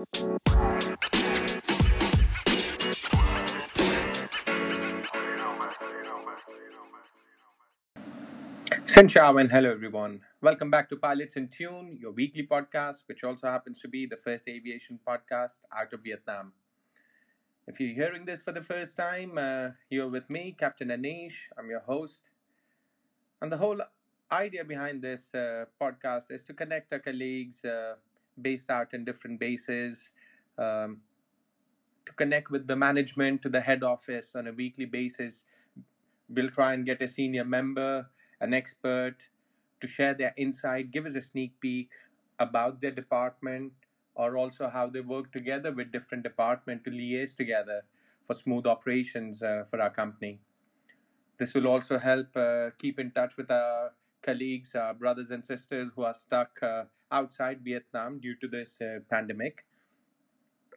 Xin chào and hello everyone. Welcome back to Pilots in Tune, your weekly podcast, which also happens to be the first aviation podcast out of Vietnam. If you're hearing this for the first time, uh, you're with me, Captain Anish. I'm your host. And the whole idea behind this uh, podcast is to connect our colleagues uh, based out in different bases, um, to connect with the management to the head office on a weekly basis. We'll try and get a senior member, an expert, to share their insight, give us a sneak peek about their department, or also how they work together with different departments to liaise together for smooth operations uh, for our company. This will also help uh, keep in touch with our colleagues, our brothers and sisters who are stuck uh, outside Vietnam due to this uh, pandemic.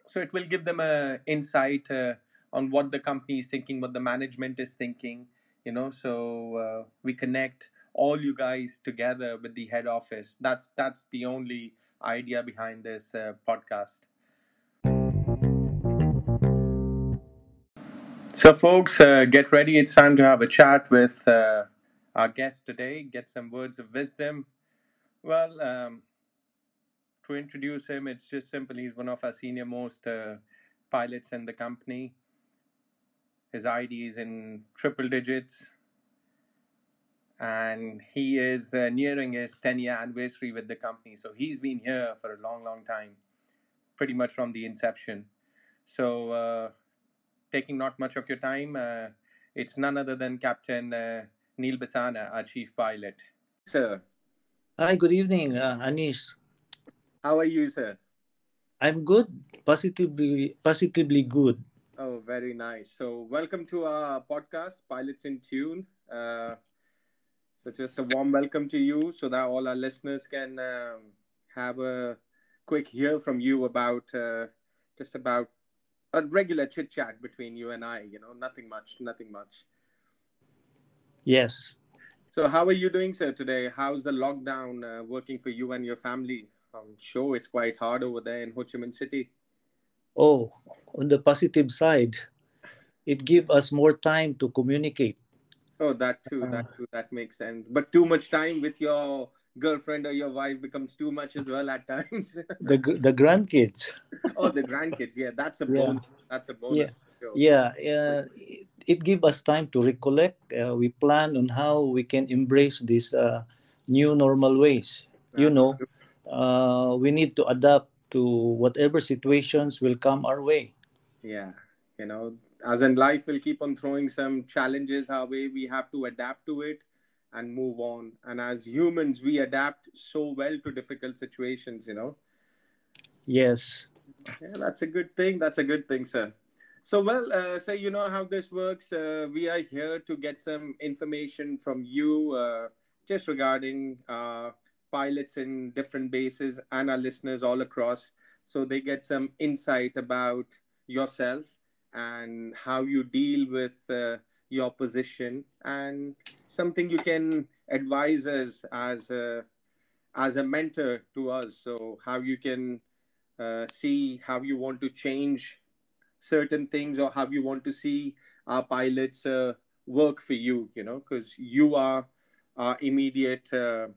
So it will give them a insight uh, on what the company is thinking, what the management is thinking. You know, so uh, we connect all you guys together with the head office. That's that's the only idea behind this uh, podcast. So, folks, uh, get ready. It's time to have a chat with uh, our guest today, get some words of wisdom. Well, um, to introduce him, it's just simple. He's one of our senior most uh, pilots in the company. His ID is in triple digits, and he is uh, nearing his 10 year anniversary with the company. So he's been here for a long, long time, pretty much from the inception. So, uh, taking not much of your time, uh, it's none other than Captain uh, Neil Basana, our chief pilot. Sir, Hi, good evening, uh, Anish. how are you, sir? I'm good, positively, positively good. Oh, very nice. So, welcome to our podcast, Pilots in Tune. Uh, so, just a warm welcome to you so that all our listeners can um, have a quick hear from you about uh, just about a regular chit chat between you and I, you know, nothing much, nothing much. Yes. So, how are you doing, sir, today? How's the lockdown uh, working for you and your family? I'm sure it's quite hard over there in Ho Chi Minh City. Oh, on the positive side, it gives us more time to communicate. Oh, that too, that too, that makes sense. But too much time with your girlfriend or your wife becomes too much as well at times. The the grandkids. oh, the grandkids, yeah, that's a Yeah. bonus. That's a bonus. Yeah, Yeah, uh, it, gives us time to recollect. Uh, we plan on how we can embrace these uh, new normal ways. You know, uh, we need to adapt to whatever situations will come our way. Yeah, you know, as in life will keep on throwing some challenges our way, we have to adapt to it and move on. And as humans, we adapt so well to difficult situations, you know. Yes. Yeah, that's a good thing. That's a good thing, sir. So, well, uh, so you know how this works. Uh, we are here to get some information from you uh, just regarding uh, pilots in different bases and our listeners all across so they get some insight about yourself and how you deal with uh, your position and something you can advise us as a, as a mentor to us so how you can uh, see how you want to change certain things or how you want to see our pilots uh, work for you you know because you are our immediate uh,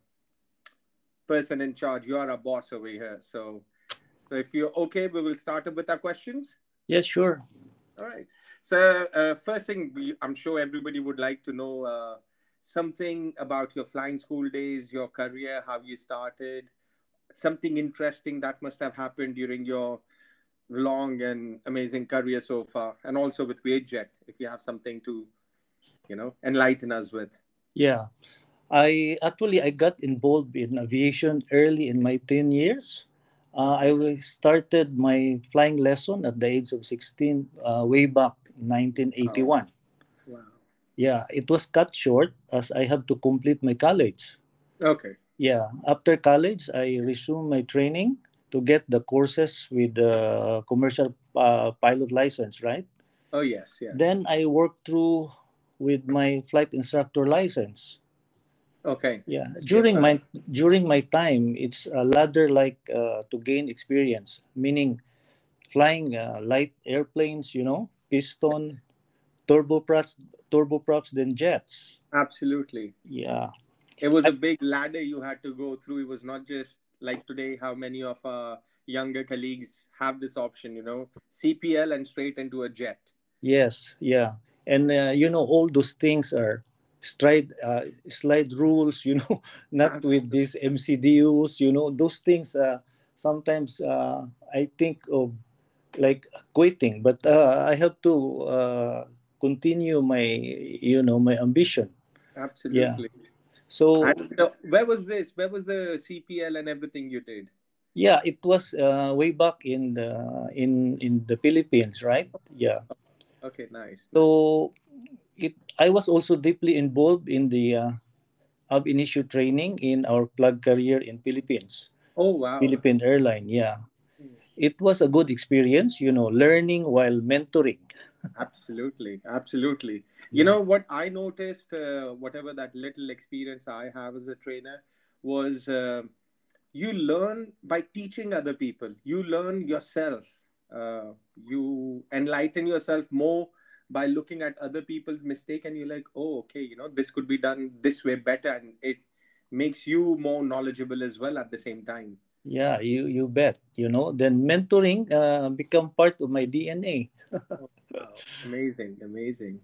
person in charge. You are our boss over here. So so if you're okay we will start up with our questions. Yes, sure. all right. So uh, first thing we, i'm sure everybody would like to know uh, something about your flying school days your career how you started something interesting that must have happened during your long and amazing career so far and also with Vietjet if you have something to you know enlighten us with Yeah. I actually I got involved in aviation early in my 10 years. Uh, I started my flying lesson at the age of 16 uh, way back in 1981. wow Yeah, it was cut short as I had to complete my college. okay Yeah, after college, I resumed my training to get the courses with the commercial uh, pilot license, right? oh yes yes Then I worked through with my flight instructor license. okay Yeah, during my during my time, it's a ladder like uh, to gain experience. Meaning, flying uh, light airplanes, you know, piston, turboprops, turboprops, then jets. Absolutely. Yeah. It was a big ladder you had to go through. It was not just like today, how many of our younger colleagues have this option, you know, CPL and straight into a jet. Yes, yeah. And, uh, you know, all those things are stride uh, slide rules you know not Absolutely. with these mcdus you know those things uh, sometimes uh, i think of like quitting but uh, i have to uh, continue my you know my ambition absolutely yeah. So and, uh, where was this? Where was the cpl and everything you did? yeah it was uh, way back in the in in the philippines right? Yeah. Okay nice so it i was also deeply involved in the uh, ab initio training in our plug career in philippines. Oh wow. Philippine airline yeah it was a good experience you know learning while mentoring. Absolutely absolutely. You know what i noticed uh, whatever that little experience i have as a trainer was uh, you learn by teaching other people. You learn yourself. Uh, you enlighten yourself more by looking at other people's mistake and you're like oh okay you know this could be done this way better and it makes you more knowledgeable as well at the same time yeah, you you bet. You know, then mentoring uh, become part of my DNA. oh, wow. Amazing, amazing.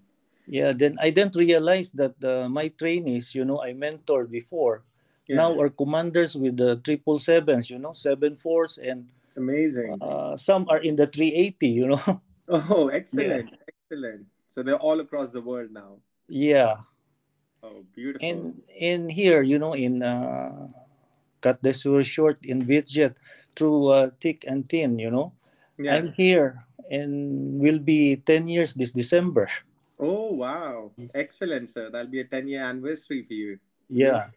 Yeah, then I didn't realize that uh, my trainees, you know, I mentored before, yeah. now are commanders with the triple sevens, you know, seven fours and amazing. Uh, some are in the 380, you know. Oh, excellent, yeah. excellent. So they're all across the world now. Yeah. Oh, beautiful. And in here, you know, in uh, cut the short in Vietjet through uh, thick and thin, you know. Yeah. I'm here and will be 10 years this December. Oh, wow. Excellent, sir. That'll be a 10 year anniversary for you. Yeah.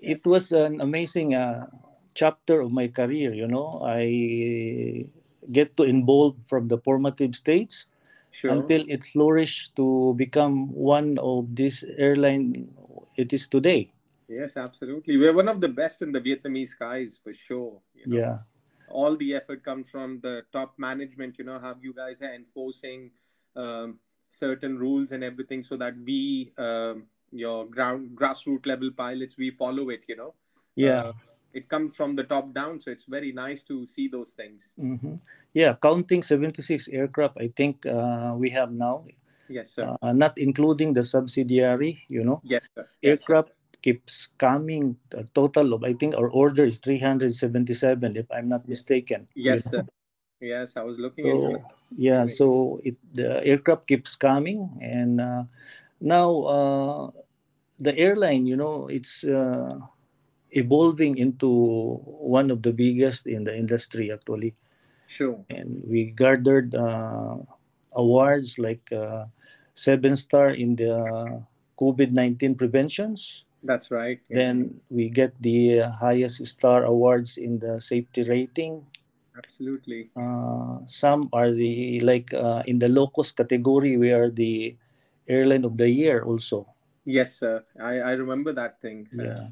It was an amazing uh, chapter of my career, you know. I get to involve from the formative stage sure. until it flourished to become one of this airline it is today. Yes, absolutely. We're one of the best in the Vietnamese skies for sure. You know? Yeah. All the effort comes from the top management. You know, how you guys are enforcing um, certain rules and everything, so that we, um, your ground grassroots level pilots, we follow it. You know. Yeah. Uh, it comes from the top down, so it's very nice to see those things. Mm-hmm. Yeah, counting seventy six aircraft, I think uh, we have now. Yes, sir. Uh, not including the subsidiary, you know. Yes, sir. Aircraft keeps coming. A total of I think our order is 377, if I'm not mistaken. Yes, sir. Yes, I was looking so, it. Yeah, so it the aircraft keeps coming, and uh, now uh, the airline, you know, it's uh, evolving into one of the biggest in the industry actually. Sure. And we gathered uh, awards like uh, seven star in the COVID nineteen preventions. That's right. Yeah. Then we get the highest star awards in the safety rating. Absolutely. Uh, some are the like uh, in the low cost category. We are the airline of the year also. Yes, sir. I I remember that thing. Yeah.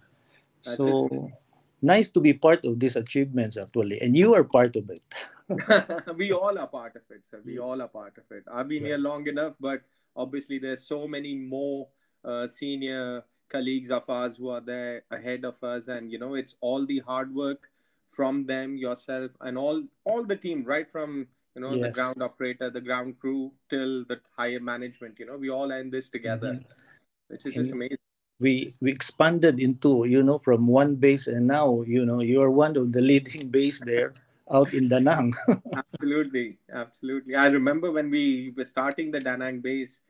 Uh, so just... nice to be part of these achievements actually, and you are part of it. we all are part of it, sir. We all are part of it. I've been yeah. here long enough, but obviously there's so many more uh, senior colleagues of ours who are there ahead of us and you know it's all the hard work from them yourself and all all the team right from you know yes. the ground operator the ground crew till the higher management you know we all end this together mm-hmm. which is just amazing we we expanded into you know from one base and now you know you are one of the leading base there out in Da Nang. absolutely, absolutely. I remember when we were starting the Danang base,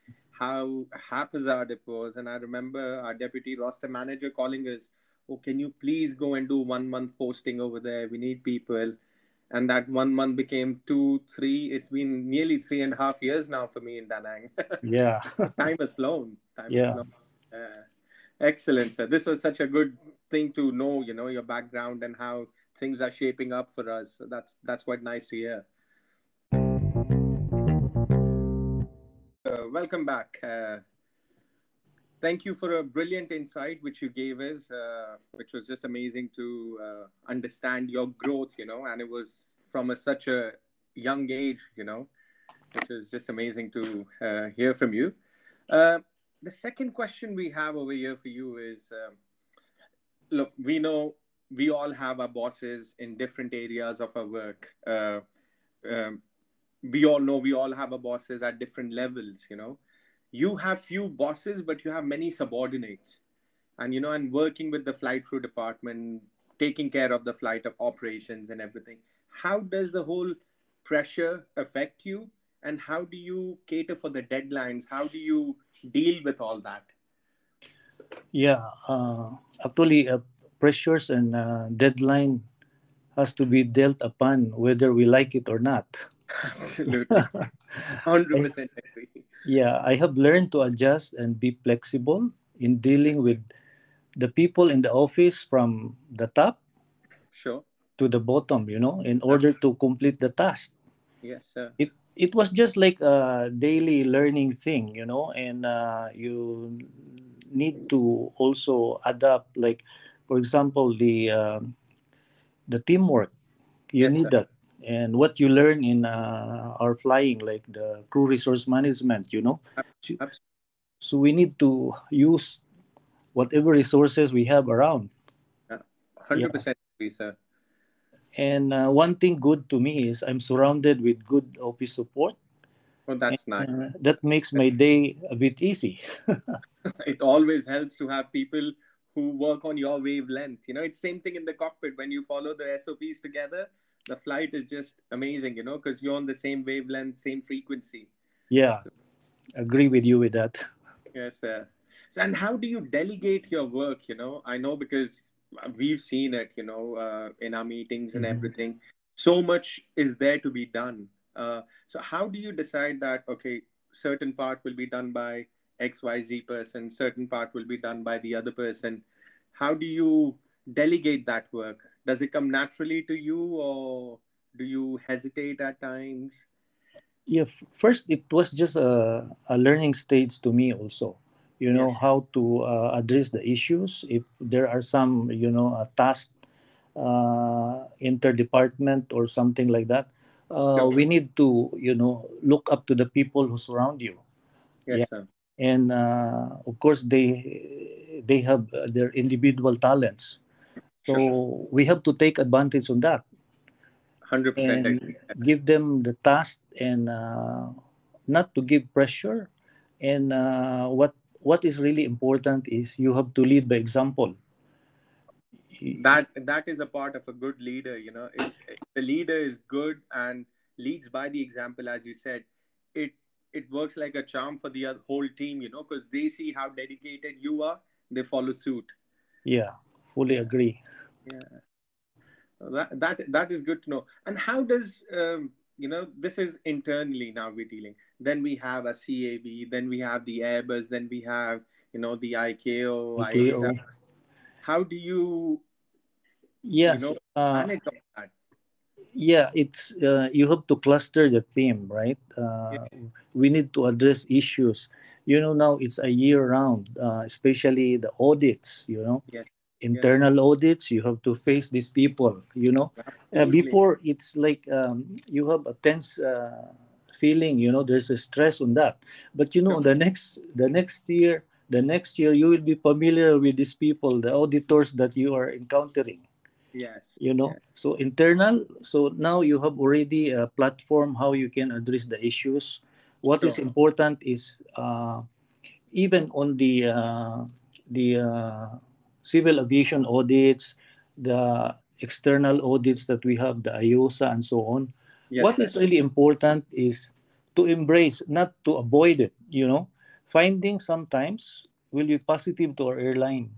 how haphazard it was. And I remember our deputy roster manager calling us, Oh, can you please go and do one month posting over there? We need people. And that one month became two, three. It's been nearly three and a half years now for me in Danang. Yeah. Time has flown. Time yeah. has flown. Uh, excellent, sir. This was such a good thing to know, you know, your background and how things are shaping up for us. So that's that's quite nice to hear. Welcome back. Uh, thank you for a brilliant insight which you gave us, uh, which was just amazing to uh, understand your growth, you know, and it was from a, such a young age, you know, which is just amazing to uh, hear from you. Uh, the second question we have over here for you is look, we know we all have our bosses in different areas of our work. Uh, um, we all know we all have our bosses at different levels, you know. You have few bosses, but you have many subordinates. And, you know, and working with the flight crew department, taking care of the flight of operations and everything. How does the whole pressure affect you? And how do you cater for the deadlines? How do you deal with all that? Yeah, uh, actually, uh, pressures and uh, deadline has to be dealt upon whether we like it or not. Absolutely, hundred percent agree. Yeah, I have learned to adjust and be flexible in dealing with the people in the office from the top Sure. to the bottom. You know, in order to complete the task. Yes, sir. It it was just like a daily learning thing, you know, and uh, you need to also adapt. Like, for example, the um the teamwork. You Yes, need sir. that, and what you learn in uh, our flying, like the crew resource management. You know, so, Abs- so we need to use whatever resources we have around. Hundred percent agree, sir. And uh, one thing good to me is I'm surrounded with good office support. Oh, that's nice. Uh, that makes my day a bit easy. It always helps to have people who work on your wavelength. You know, it's same thing in the cockpit when you follow the SOPs together. The flight is just amazing, you know, because you're on the same wavelength, same frequency. Yeah, So- agree with you with that. Yes, sir. So, and how do you delegate your work? You know, I know because we've seen it, you know, uh, in our meetings and Mhm. everything. So much is there to be done. Uh, so, how do you decide that, okay, certain part will be done by XYZ person, certain part will be done by the other person? How do you delegate that work? Does it come naturally to you or do you hesitate at times? Yeah, first it was just a, a learning stage to me also. You know Yes. how to uh, address the issues if there are some you know a task uh, interdepartment or something like that. Uh, Sure. we need to you know look up to the people who surround you, Yes, Yeah. sir. and uh, of course they they have their individual talents. So Sure. we have to take advantage on that. 100% and agree. give them the task and uh, not to give pressure and uh, what what is really important is you have to lead by example that that is a part of a good leader you know if, if the leader is good and leads by the example as you said it it works like a charm for the whole team you know because they see how dedicated you are they follow suit yeah fully agree. Yeah. That that that is good to know. And how does um, you know this is internally now we're dealing. Then we have a cab then we have the airbus then we have you know the ICAO ICAO. How do you yes know, uh, manage all that? yeah it's uh, you have to cluster the theme right? Uh, we need to address issues. You know now it's a year round uh, especially the audits you know? Yes. Internal audits you have to face these people you know? Uh, before it's like um, you have a tense uh, feeling you know there's a stress on that. But you know the next the next year the next year you will be familiar with these people the auditors that you are encountering yes you know? so internal so now you have already a platform how you can address the issues. What is Sure. important is uh, even on the uh, the uh, civil aviation audits the external audits that we have the IOSA and so on yes what is really important is to embrace not to avoid it you know finding sometimes will be positive to our airline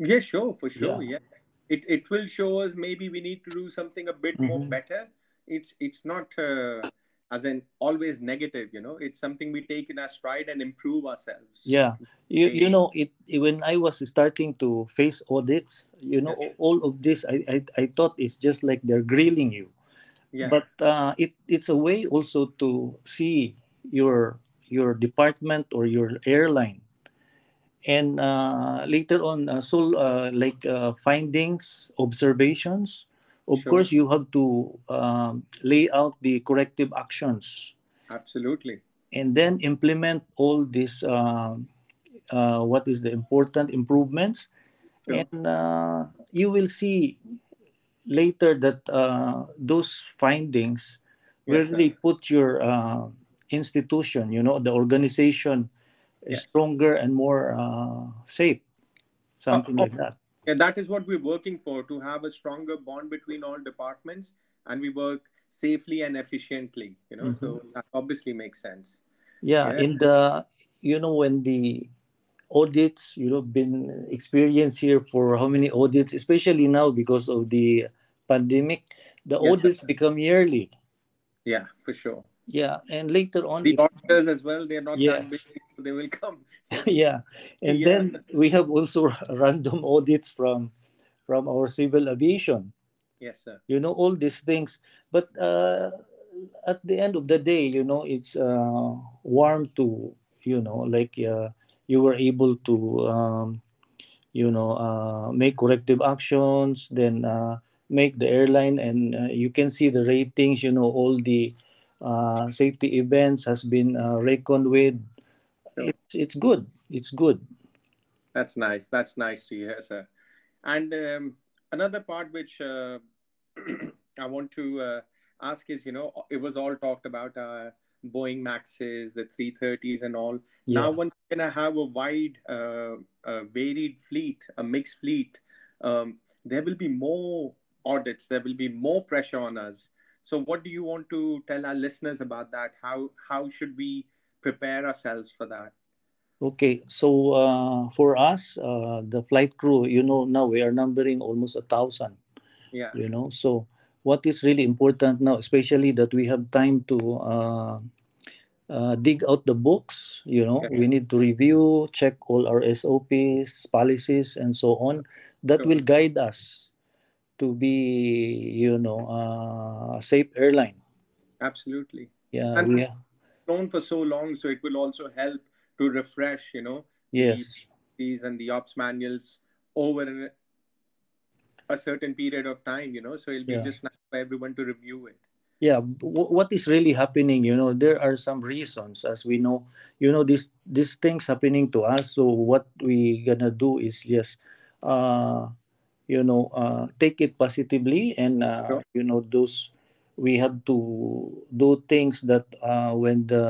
Yeah, sure, for sure. Yeah. It it will show us maybe we need to do something a bit more Mhm. better. It's it's not uh, as in always negative, you know. It's something we take in our stride and improve ourselves. yeah you, you know it when i was starting to face audits you know Yes. all of this I, I i thought it's just like they're grilling you Yeah. but uh, it it's a way also to see your your department or your airline and uh, later on uh, so uh, like uh, findings observations of Sure. course you have to um, lay out the corrective actions Absolutely. and then implement all these um uh, what is the important improvements Sure. and uh, you will see later that uh, those findings will Yes, sir. really put your uh, institution you know the organization is Yes. stronger and more uh, safe something like that Yeah, that is what we're working for to have a stronger bond between all departments and we work safely and efficiently, you know. So mm-hmm. that obviously makes sense. yeah Yeah. in the you know when the audits you know been experienced here for how many audits especially now because of the pandemic the Yes, sir. audits become yearly Yeah, for sure. Yeah and later on The auditors as well, they're not that Yes. big, they will come. yeah and Yeah. then we have also random audits from from our civil aviation Yes, sir. you know all these things but uh, at the end of the day you know it's uh, warm to you know like uh, you were able to um, you know uh, make corrective actions then uh, make the airline and uh, you can see the ratings you know all the uh, safety events has been uh, reckoned with it's, it's good it's good That's nice. That's nice to hear, sir. And um, another part which uh, I want to uh, ask is, you know, it was all talked about uh, Boeing Maxes, the 330s, and all. yeah Now, you're gonna have a wide, uh, uh, varied fleet, a mixed fleet, um, there will be more audits. There will be more pressure on us. So, what do you want to tell our listeners about that? How how should we prepare ourselves for that? Okay, so uh, for us, uh, the flight crew, you know, now we are numbering almost a thousand. Yeah, You know, so what is really important now, especially that we have time to uh, uh, dig out the books. You know, Yeah. we need to review, check all our SOPs, policies, and so on. That Sure. will guide us to be, you know, uh, a safe airline. absolutely. Yeah, And- we, known for so long, so it will also help to refresh, you know, yes. these and the ops manuals over a certain period of time, you know. So it'll be Yeah. just nice for everyone to review it. yeah what is really happening you know there are some reasons as we know you know this these things happening to us so what we gonna do is just uh you know uh take it positively and uh, Sure. you know those we have to do things that uh when the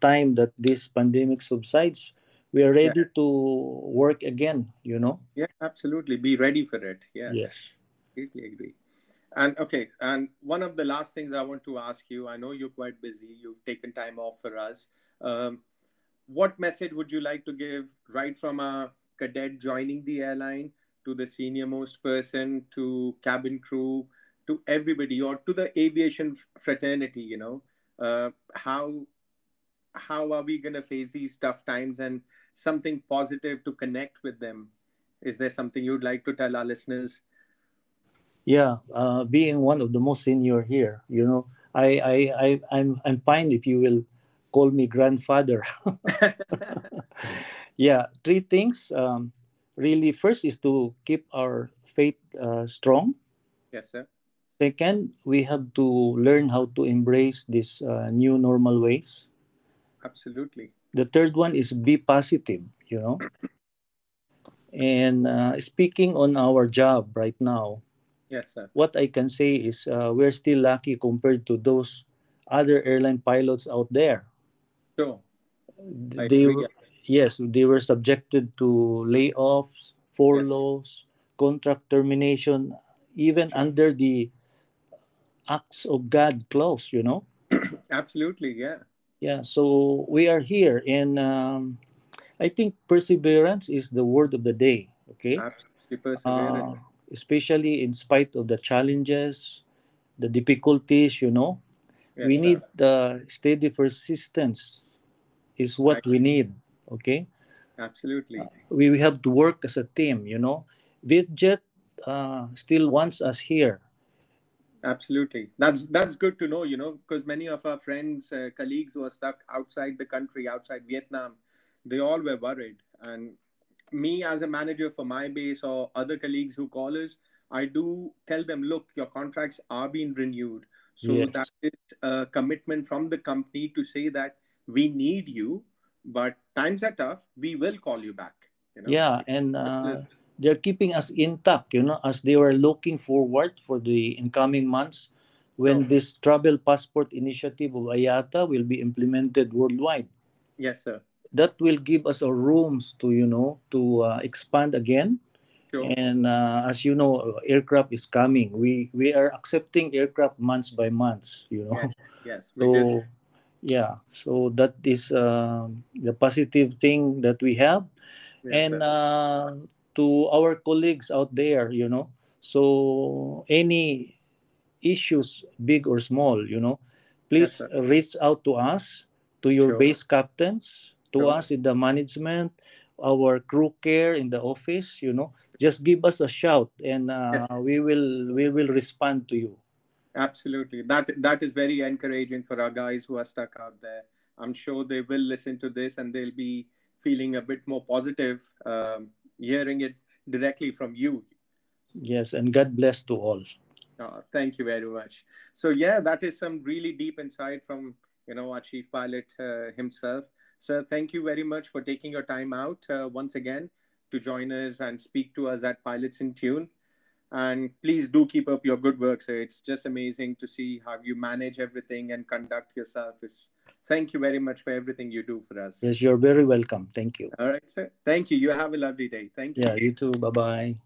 time that this pandemic subsides we are ready to work again you know Yeah, absolutely. Be ready for it. Yes. yes Completely agree. And okay, and one of the last things I want to ask you, I know you're quite busy, you've taken time off for us. Um, what message would you like to give right from a cadet joining the airline to the senior most person to cabin crew to everybody or to the aviation fraternity you know? Uh, how how are we going to face these tough times? And something positive to connect with them. Is there something you'd like to tell our listeners? Yeah uh, being one of the most senior here you know I, I i i'm i'm fine if you will call me grandfather. Yeah three things. Um really first is to keep our faith uh, strong. Yes sir. Second we have to learn how to embrace these uh, new normal ways. Absolutely. The third one is be positive you know. And uh, speaking on our job right now yes sir. what I can say is uh, we're still lucky compared to those other airline pilots out there. sure. I They agree, yes, they were subjected to layoffs, furloughs, contract termination, even under the acts of God clause. You know, absolutely yeah yeah. So we are here, and um, I think perseverance is the word of the day. Okay. absolutely perseverant uh, especially in spite of the challenges, the difficulties, you know, yes, we sir. need the steady persistence is what we need. Okay, absolutely we, we have to work as a team. You know, Vietjet uh, still wants us here. Absolutely. That's that's good to know, you know, because many of our friends, uh, colleagues who are stuck outside the country, outside Vietnam, they all were worried. And me as a manager for my base or other colleagues who call us, I do tell them, look, your contracts are being renewed. So Yes. that is a commitment from the company to say that we need you, but times are tough. We will call you back. You know? Yeah, and uh, they're keeping us intact, you know, as they were looking forward for the incoming months when Sure. this travel passport initiative of IATA will be implemented worldwide. Yes, sir. That will give us a rooms to, you know, to uh, expand again. Sure. And uh, as you know, aircraft is coming. We we are accepting aircraft months by months, you know. Yes. Which is So yeah, so that is um the positive thing that we have yes, and uh, to our colleagues out there you know so any issues big or small you know please sir. reach out to us to your Sure. base captains to Sure. us in the management our crew care in the office you know just give us a shout and uh, we will we will respond to you Absolutely. That that is very encouraging for our guys who are stuck out there. I'm sure they will listen to this and they'll be feeling a bit more positive, um, hearing it directly from you. yes and god bless to all Uh, thank you very much. So yeah, that is some really deep insight from you know our chief pilot uh, himself. Sir, thank you very much for taking your time out uh, once again to join us and speak to us at Pilots in Tune. And please do keep up your good work, sir. It's just amazing to see how you manage everything and conduct yourself. It's, thank you very much for everything you do for us. yes you're very welcome thank you All right, sir. Thank you. You have a lovely day. Thank you. yeah you too bye bye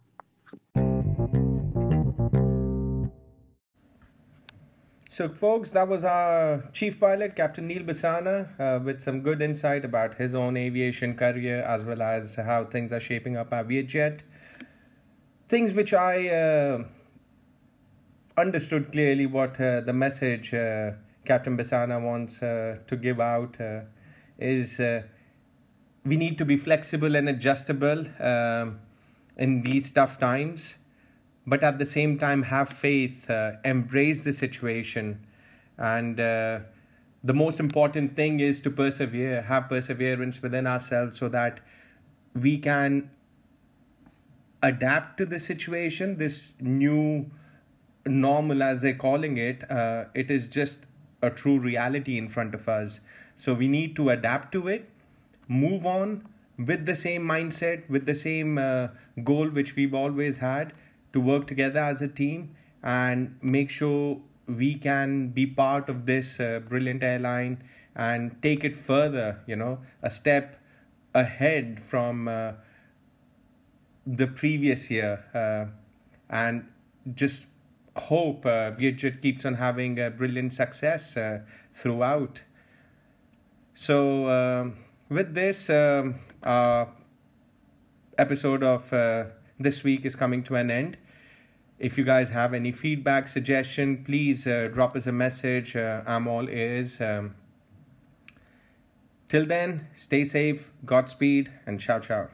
So, folks, that was our chief pilot, Captain Neil Basana, uh, with some good insight about his own aviation career as well as how things are shaping up at Vietjet. Things which I uh, understood clearly what uh, the message uh, Captain Basana wants uh, to give out uh, is we need to be flexible and adjustable um, in these tough times but at the same time have faith, embrace the situation. And the most important thing is to persevere, have perseverance within ourselves so that we can adapt to the situation, this new normal, as they're calling it. Uh, it is just a true reality in front of us. So we need to adapt to it, move on with the same mindset, with the same uh, goal which we've always had to work together as a team and make sure we can be part of this uh, brilliant airline and take it further, you know, a step ahead from uh, the previous year. Uh, and just hope uh, Vietjet keeps on having a brilliant success uh, throughout. So, um, with this, um, our episode of uh, this week is coming to an end. If you guys have any feedback, suggestion, please uh, drop us a message. Uh, I'm all ears. Um, till then, stay safe, Godspeed, and ciao ciao.